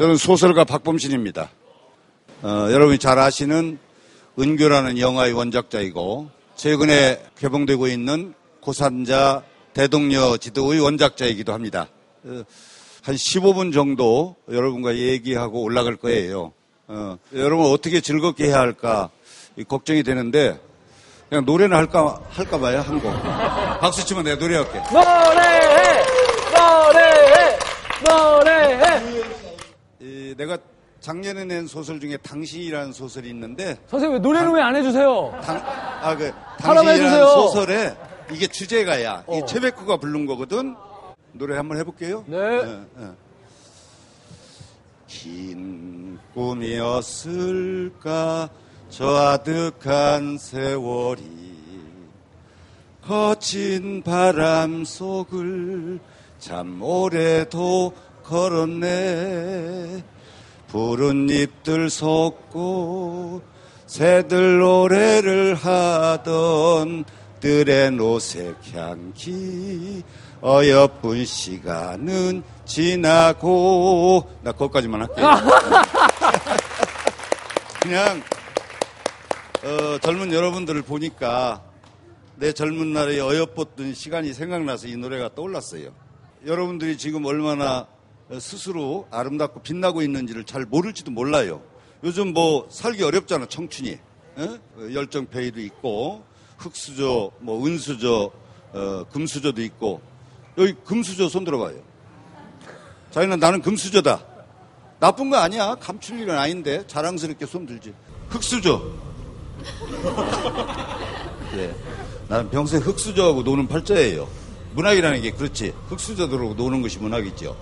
저는 소설가 박범신입니다. 어, 여러분이 잘 아시는 은교라는 영화의 원작자이고 최근에 개봉되고 있는 고산자 대동여 지도의 원작자이기도 합니다. 어, 한 15분 정도 여러분과 얘기하고 올라갈 거예요. 어, 여러분 어떻게 즐겁게 해야 할까 걱정이 되는데 그냥 노래나 할까 할까 봐요 한 곡. 박수 치면 내가 노래할게. 노래해, 노래해, 노래해. 이, 내가 작년에 낸 소설 중에 당신이라는 소설이 있는데 선생님 왜 노래는 왜안 해주세요? 당, 아, 그, 당신이라는 해주세요. 소설에 이게 주제가야. 어. 이 최백구가 부른 거거든. 노래 한번 해볼게요. 네. 예, 예. 긴 꿈이었을까 저 아득한 세월이 거친 바람 속을 참 오래도 걸었네 푸른 잎들 솟고 새들 노래를 하던 들의 노색 향기 어여쁜 시간은 지나고 나 거기까지만 할게요 그냥 어, 젊은 여러분들을 보니까 내 젊은 날의 어여뻤던 시간이 생각나서 이 노래가 떠올랐어요. 여러분들이 지금 얼마나 스스로 아름답고 빛나고 있는지를 잘 모를지도 몰라요. 요즘 뭐 살기 어렵잖아, 청춘이. 어? 열정페이도 있고, 흑수저, 뭐 은수저, 어, 금수저도 있고. 여기 금수저 손 들어봐요. 자기는 나는 금수저다. 나쁜 거 아니야. 감출 일은 아닌데 자랑스럽게 손 들지. 흑수저. 예. 나는 평생 흑수저하고 노는 팔자예요. 문학이라는 게 그렇지. 흑수저들하고 노는 것이 문학이죠.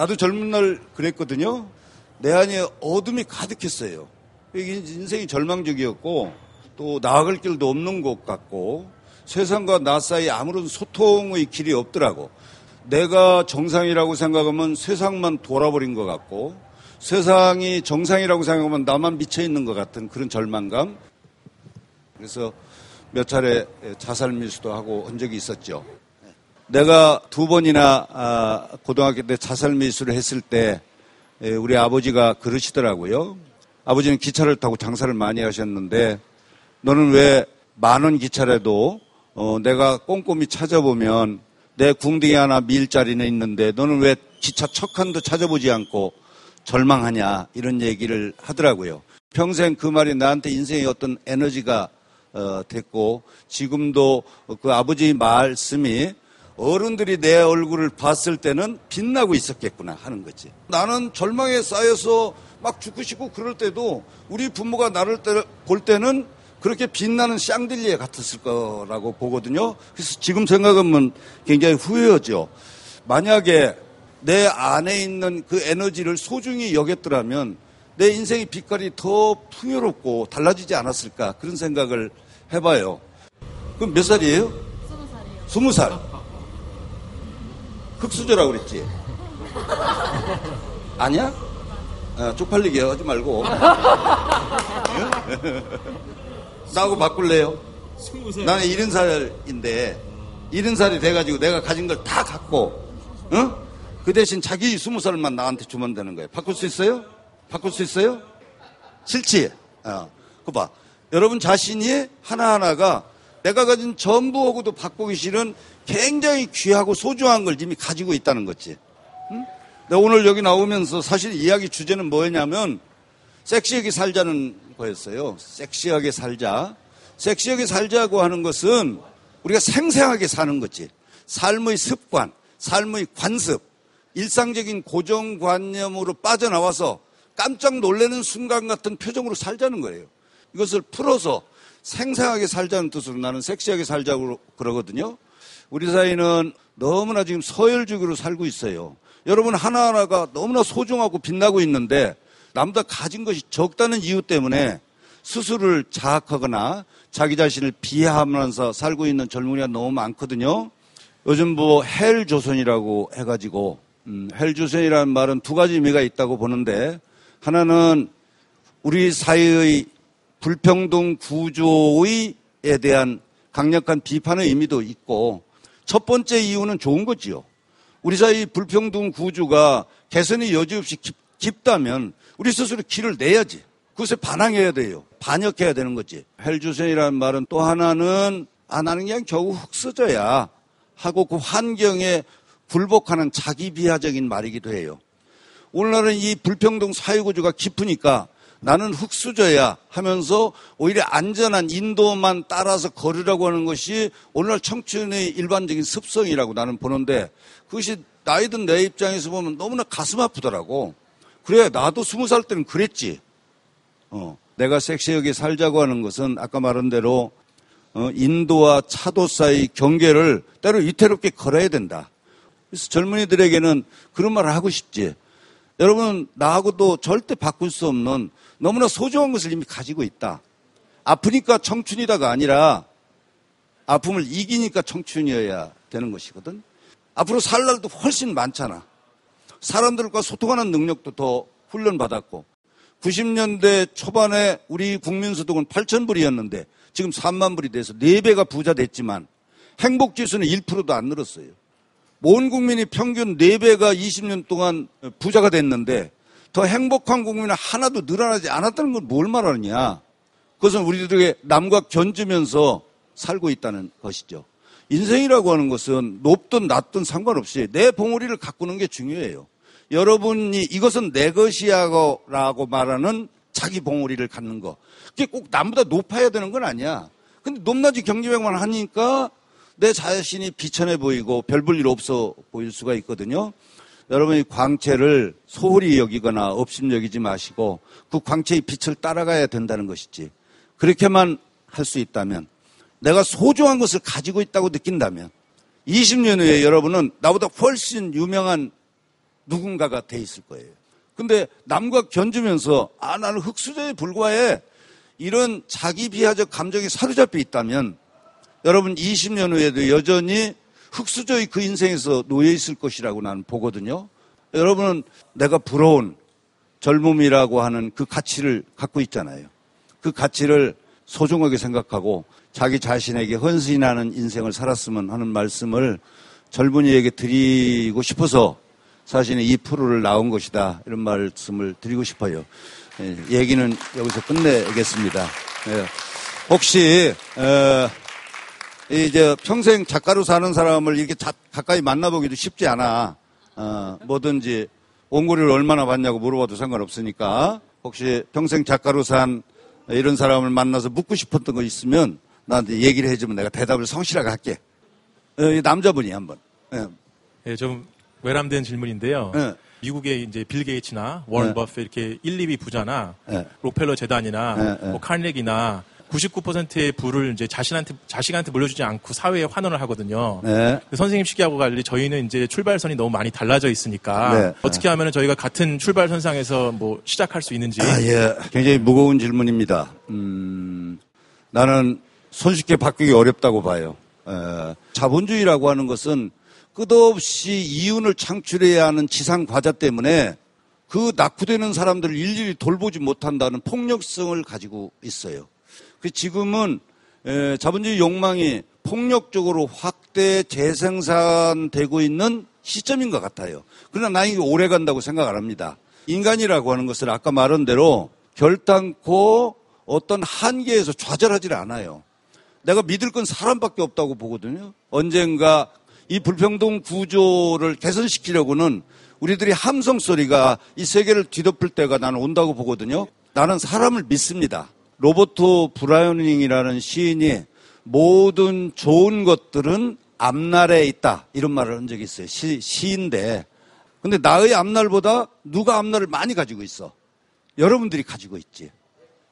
나도 젊은 날 그랬거든요. 내 안에 어둠이 가득했어요. 인생이 절망적이었고 또 나아갈 길도 없는 것 같고 세상과 나 사이 아무런 소통의 길이 없더라고. 내가 정상이라고 생각하면 세상만 돌아버린 것 같고 세상이 정상이라고 생각하면 나만 미쳐 있는 것 같은 그런 절망감. 그래서 몇 차례 자살 밀수도 하고 한 적이 있었죠. 내가 두 번이나 아, 고등학교 때 자살 밀수를 했을 때 에, 우리 아버지가 그러시더라고요. 아버지는 기차를 타고 장사를 많이 하셨는데 너는 왜 많은 기차라도 어, 내가 꼼꼼히 찾아보면 내 궁둥이 하나 밀 자리는 있는데 너는 왜 기차 첫 칸도 찾아보지 않고 절망하냐 이런 얘기를 하더라고요. 평생 그 말이 나한테 인생의 어떤 에너지가 어, 됐고 지금도 그 아버지 말씀이 어른들이 내 얼굴을 봤을 때는 빛나고 있었겠구나 하는 거지. 나는 절망에 쌓여서 막 죽고 싶고 그럴 때도 우리 부모가 나를 때- 볼 때는 그렇게 빛나는 샹들리에 같았을 거라고 보거든요. 그래서 지금 생각하면 굉장히 후회하죠. 만약에 내 안에 있는 그 에너지를 소중히 여겼더라면 내 인생의 빛깔이 더 풍요롭고 달라지지 않았을까 그런 생각을 해봐요. 그럼 몇 살이에요? 스무 살이요. 스무 살. 흑수저라고 그랬지? 아니야? 아, 쪽팔리게 하지 말고. 응? 나하고 바꿀래요? 나는 이른 살인데, 이른 살이 돼가지고 내가 가진 걸 다 갖고, 응? 그 대신 자기 스무 살만 나한테 주면 되는 거예요. 바꿀 수 있어요? 바꿀 수 있어요? 싫지? 어. 그 봐. 여러분 자신이 하나하나가 내가 가진 전부하고도 바꾸기 싫은 굉장히 귀하고 소중한 걸 이미 가지고 있다는 거지. 응? 내가 오늘 여기 나오면서 사실 이야기 주제는 뭐였냐면 섹시하게 살자는 거였어요. 섹시하게 살자. 섹시하게 살자고 하는 것은 우리가 생생하게 사는 거지. 삶의 습관, 삶의 관습, 일상적인 고정관념으로 빠져나와서 깜짝 놀라는 순간 같은 표정으로 살자는 거예요. 이것을 풀어서 생생하게 살자는 뜻으로 나는 섹시하게 살자고 그러거든요. 우리 사회는 너무나 지금 서열적으로 살고 있어요. 여러분 하나하나가 너무나 소중하고 빛나고 있는데 남보다 가진 것이 적다는 이유 때문에 스스로를 자학하거나 자기 자신을 비하하면서 살고 있는 젊은이가 너무 많거든요. 요즘 뭐 헬조선이라고 해가지고 음, 헬조선이라는 말은 두 가지 의미가 있다고 보는데 하나는 우리 사회의 불평등 구조에 대한 강력한 비판의 의미도 있고 첫 번째 이유는 좋은 거지요. 우리 사회 불평등 구조가 개선이 여지없이 기- 깊다면 우리 스스로 길을 내야지. 그것에 반항해야 돼요. 반역해야 되는 거지. 헬주선이라는 말은 또 하나는 아 나는 그냥 겨우 흙쓰져야 하고 그 환경에 굴복하는 자기 비하적인 말이기도 해요. 오늘날은 이 불평등 사회 구조가 깊으니까 나는 흙수저야 하면서 오히려 안전한 인도만 따라서 걸으라고 하는 것이 오늘날 청춘의 일반적인 습성이라고 나는 보는데 그것이 나이든 내 입장에서 보면 너무나 가슴 아프더라고. 그래, 나도 스무 살 때는 그랬지. 어, 내가 섹시하게 살자고 하는 것은 아까 말한 대로 어, 인도와 차도 사이 경계를 때로 위태롭게 걸어야 된다. 그래서 젊은이들에게는 그런 말을 하고 싶지. 여러분, 나하고도 절대 바꿀 수 없는 너무나 소중한 것을 이미 가지고 있다. 아프니까 청춘이다가 아니라 아픔을 이기니까 청춘이어야 되는 것이거든. 앞으로 살 날도 훨씬 많잖아. 사람들과 소통하는 능력도 더 훈련받았고 90년대 초반에 우리 국민소득은 8천 불이었는데 지금 3만 불이 돼서 4배가 부자 됐지만 행복지수는 1%도 안 늘었어요. 온 국민이 평균 4배가 20년 동안 부자가 됐는데 더 행복한 국민은 하나도 늘어나지 않았다는 건 뭘 말하느냐. 그것은 우리들에게 남과 견주면서 살고 있다는 것이죠. 인생이라고 하는 것은 높든 낮든 상관없이 내 봉우리를 가꾸는 게 중요해요. 여러분이 이것은 내 것이야라고 말하는 자기 봉우리를 갖는 거. 그게 꼭 남보다 높아야 되는 건 아니야. 근데 높낮이 경제백만 하니까 내 자신이 비천해 보이고 별 볼 일 없어 보일 수가 있거든요. 여러분이 광채를 소홀히 여기거나 업심 여기지 마시고 그 광채의 빛을 따라가야 된다는 것이지. 그렇게만 할 수 있다면 내가 소중한 것을 가지고 있다고 느낀다면 20년 후에 여러분은 나보다 훨씬 유명한 누군가가 돼 있을 거예요. 근데 남과 견주면서 아 나는 흙수저에 불과해 이런 자기 비하적 감정이 사로잡혀 있다면 여러분 20년 후에도 여전히 흙수저의 그 인생에서 놓여 있을 것이라고 나는 보거든요. 여러분은 내가 부러운 젊음이라고 하는 그 가치를 갖고 있잖아요. 그 가치를 소중하게 생각하고 자기 자신에게 헌신이 나는 인생을 살았으면 하는 말씀을 젊은이에게 드리고 싶어서 사실은 이 프로를 나온 것이다. 이런 말씀을 드리고 싶어요. 예, 얘기는 여기서 끝내겠습니다. 예. 혹시, 어, 이제 평생 작가로 사는 사람을 이렇게 자, 가까이 만나보기도 쉽지 않아. 어, 뭐든지 원고료를 얼마나 받냐고 물어봐도 상관없으니까 혹시 평생 작가로 산 이런 사람을 만나서 묻고 싶었던 거 있으면 나한테 얘기를 해주면 내가 대답을 성실하게 할게. 어, 남자분이 한번. 예. 예, 좀 외람된 질문인데요. 예. 미국의 이제 빌 게이츠나 워런 네. 버핏 이렇게 1, 2위 부자나 네. 록펠러 재단이나 네. 뭐 칼네기나 99%의 부를 이제 자신한테 자식한테 물려주지 않고 사회에 환원을 하거든요. 네. 선생님 시기하고 달리 저희는 이제 출발선이 너무 많이 달라져 있으니까 네. 어떻게 하면 저희가 같은 출발선상에서 뭐 시작할 수 있는지. 아, 예. 굉장히 무거운 질문입니다. 음, 나는 손쉽게 바뀌기 어렵다고 봐요. 에, 자본주의라고 하는 것은 끝없이 이윤을 창출해야 하는 지상 과자 때문에 그 낙후되는 사람들을 일일이 돌보지 못한다는 폭력성을 가지고 있어요. 그 지금은 자본주의 욕망이 폭력적으로 확대 재생산되고 있는 시점인 것 같아요. 그러나 나는 이게 오래 간다고 생각 안 합니다. 인간이라고 하는 것을 아까 말한 대로 결단코 어떤 한계에서 좌절하지 않아요. 내가 믿을 건 사람밖에 없다고 보거든요. 언젠가 이 불평등 구조를 개선시키려고는 우리들이 함성 소리가 이 세계를 뒤덮을 때가 나는 온다고 보거든요. 나는 사람을 믿습니다. 로버트 브라이닝이라는 시인이 모든 좋은 것들은 앞날에 있다 이런 말을 한 적이 있어요. 시, 시인데 근데 나의 앞날보다 누가 앞날을 많이 가지고 있어? 여러분들이 가지고 있지.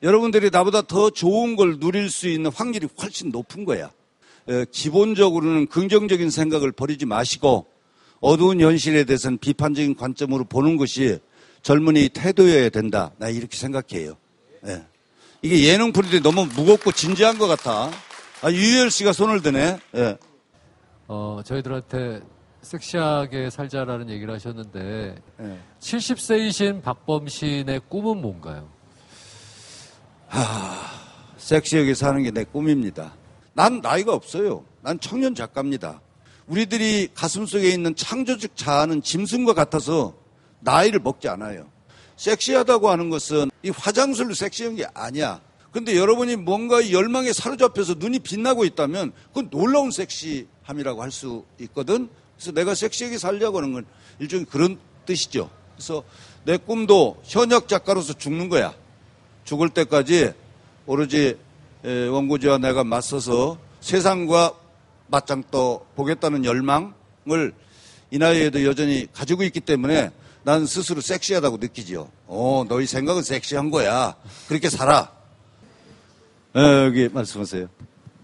여러분들이 나보다 더 좋은 걸 누릴 수 있는 확률이 훨씬 높은 거야. 기본적으로는 긍정적인 생각을 버리지 마시고 어두운 현실에 대해서는 비판적인 관점으로 보는 것이 젊은이 태도여야 된다. 나 이렇게 생각해요. 네. 이게 예능 프로들이 너무 무겁고 진지한 것 같아. 아, 유열 씨가 손을 드네. 예. 어, 저희들한테 섹시하게 살자라는 얘기를 하셨는데, 예. 70세이신 박범신의 꿈은 뭔가요? 하, 섹시하게 사는 게 내 꿈입니다. 난 나이가 없어요. 난 청년 작가입니다. 우리들이 가슴 속에 있는 창조적 자아는 짐승과 같아서 나이를 먹지 않아요. 섹시하다고 하는 것은 이 화장술로 섹시한 게 아니야. 근데 여러분이 뭔가 열망에 사로잡혀서 눈이 빛나고 있다면 그건 놀라운 섹시함이라고 할 수 있거든. 그래서 내가 섹시하게 살려고 하는 건 일종의 그런 뜻이죠. 그래서 내 꿈도 현역 작가로서 죽는 거야. 죽을 때까지 오로지 원고지와 내가 맞서서 세상과 맞짱 떠 보겠다는 열망을 이 나이에도 여전히 가지고 있기 때문에 난 스스로 섹시하다고 느끼지요. 어, 너희 생각은 섹시한 거야. 그렇게 살아. 에, 여기 말씀하세요.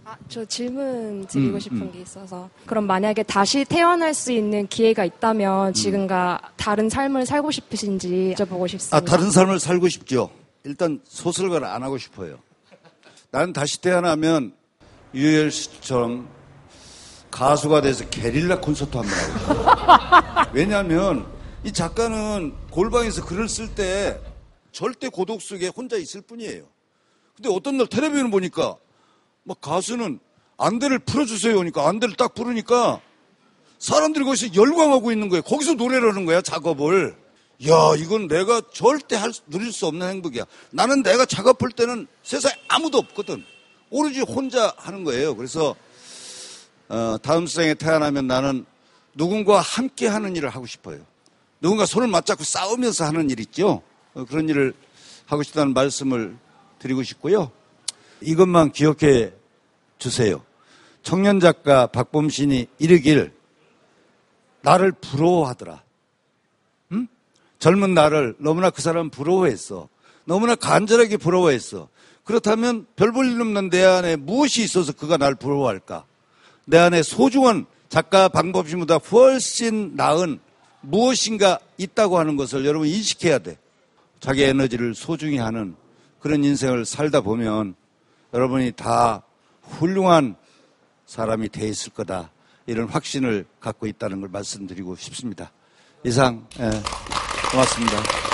아, 저 질문 드리고 음, 싶은 음. 게 있어서 그럼 만약에 다시 태어날 수 있는 기회가 있다면 음. 지금과 음. 다른 삶을 살고 싶으신지 여쭤보고 싶습니다. 아, 다른 삶을 살고 싶죠. 일단 소설가를 안 하고 싶어요. 나는 다시 태어나면 유열 씨처럼 가수가 돼서 게릴라 콘서트 한번 하고 싶어요. 왜냐하면 이 작가는 골방에서 글을 쓸 때 절대 고독 속에 혼자 있을 뿐이에요. 근데 어떤 날 텔레비전 보니까 막 가수는 안대를 풀어주세요. 그러니까 안대를 딱 풀으니까 사람들이 거기서 열광하고 있는 거예요. 거기서 노래를 하는 거야, 작업을. 야, 이건 내가 절대 할, 누릴 수 없는 행복이야. 나는 내가 작업할 때는 세상에 아무도 없거든. 오로지 혼자 하는 거예요. 그래서, 어, 다음 생에 태어나면 나는 누군가와 함께 하는 일을 하고 싶어요. 누군가 손을 맞잡고 싸우면서 하는 일 있죠. 어, 그런 일을 하고 싶다는 말씀을 드리고 싶고요. 이것만 기억해 주세요. 청년 작가 박범신이 이르길 나를 부러워하더라. 응? 젊은 나를 너무나 그 사람 부러워했어. 너무나 간절하게 부러워했어. 그렇다면 별 볼 일 없는 내 안에 무엇이 있어서 그가 날 부러워할까? 내 안에 소중한 작가 방법신보다 훨씬 나은 무엇인가 있다고 하는 것을 여러분 인식해야 돼. 자기 에너지를 소중히 하는 그런 인생을 살다 보면 여러분이 다 훌륭한 사람이 돼 있을 거다. 이런 확신을 갖고 있다는 걸 말씀드리고 싶습니다. 이상, 예, 고맙습니다.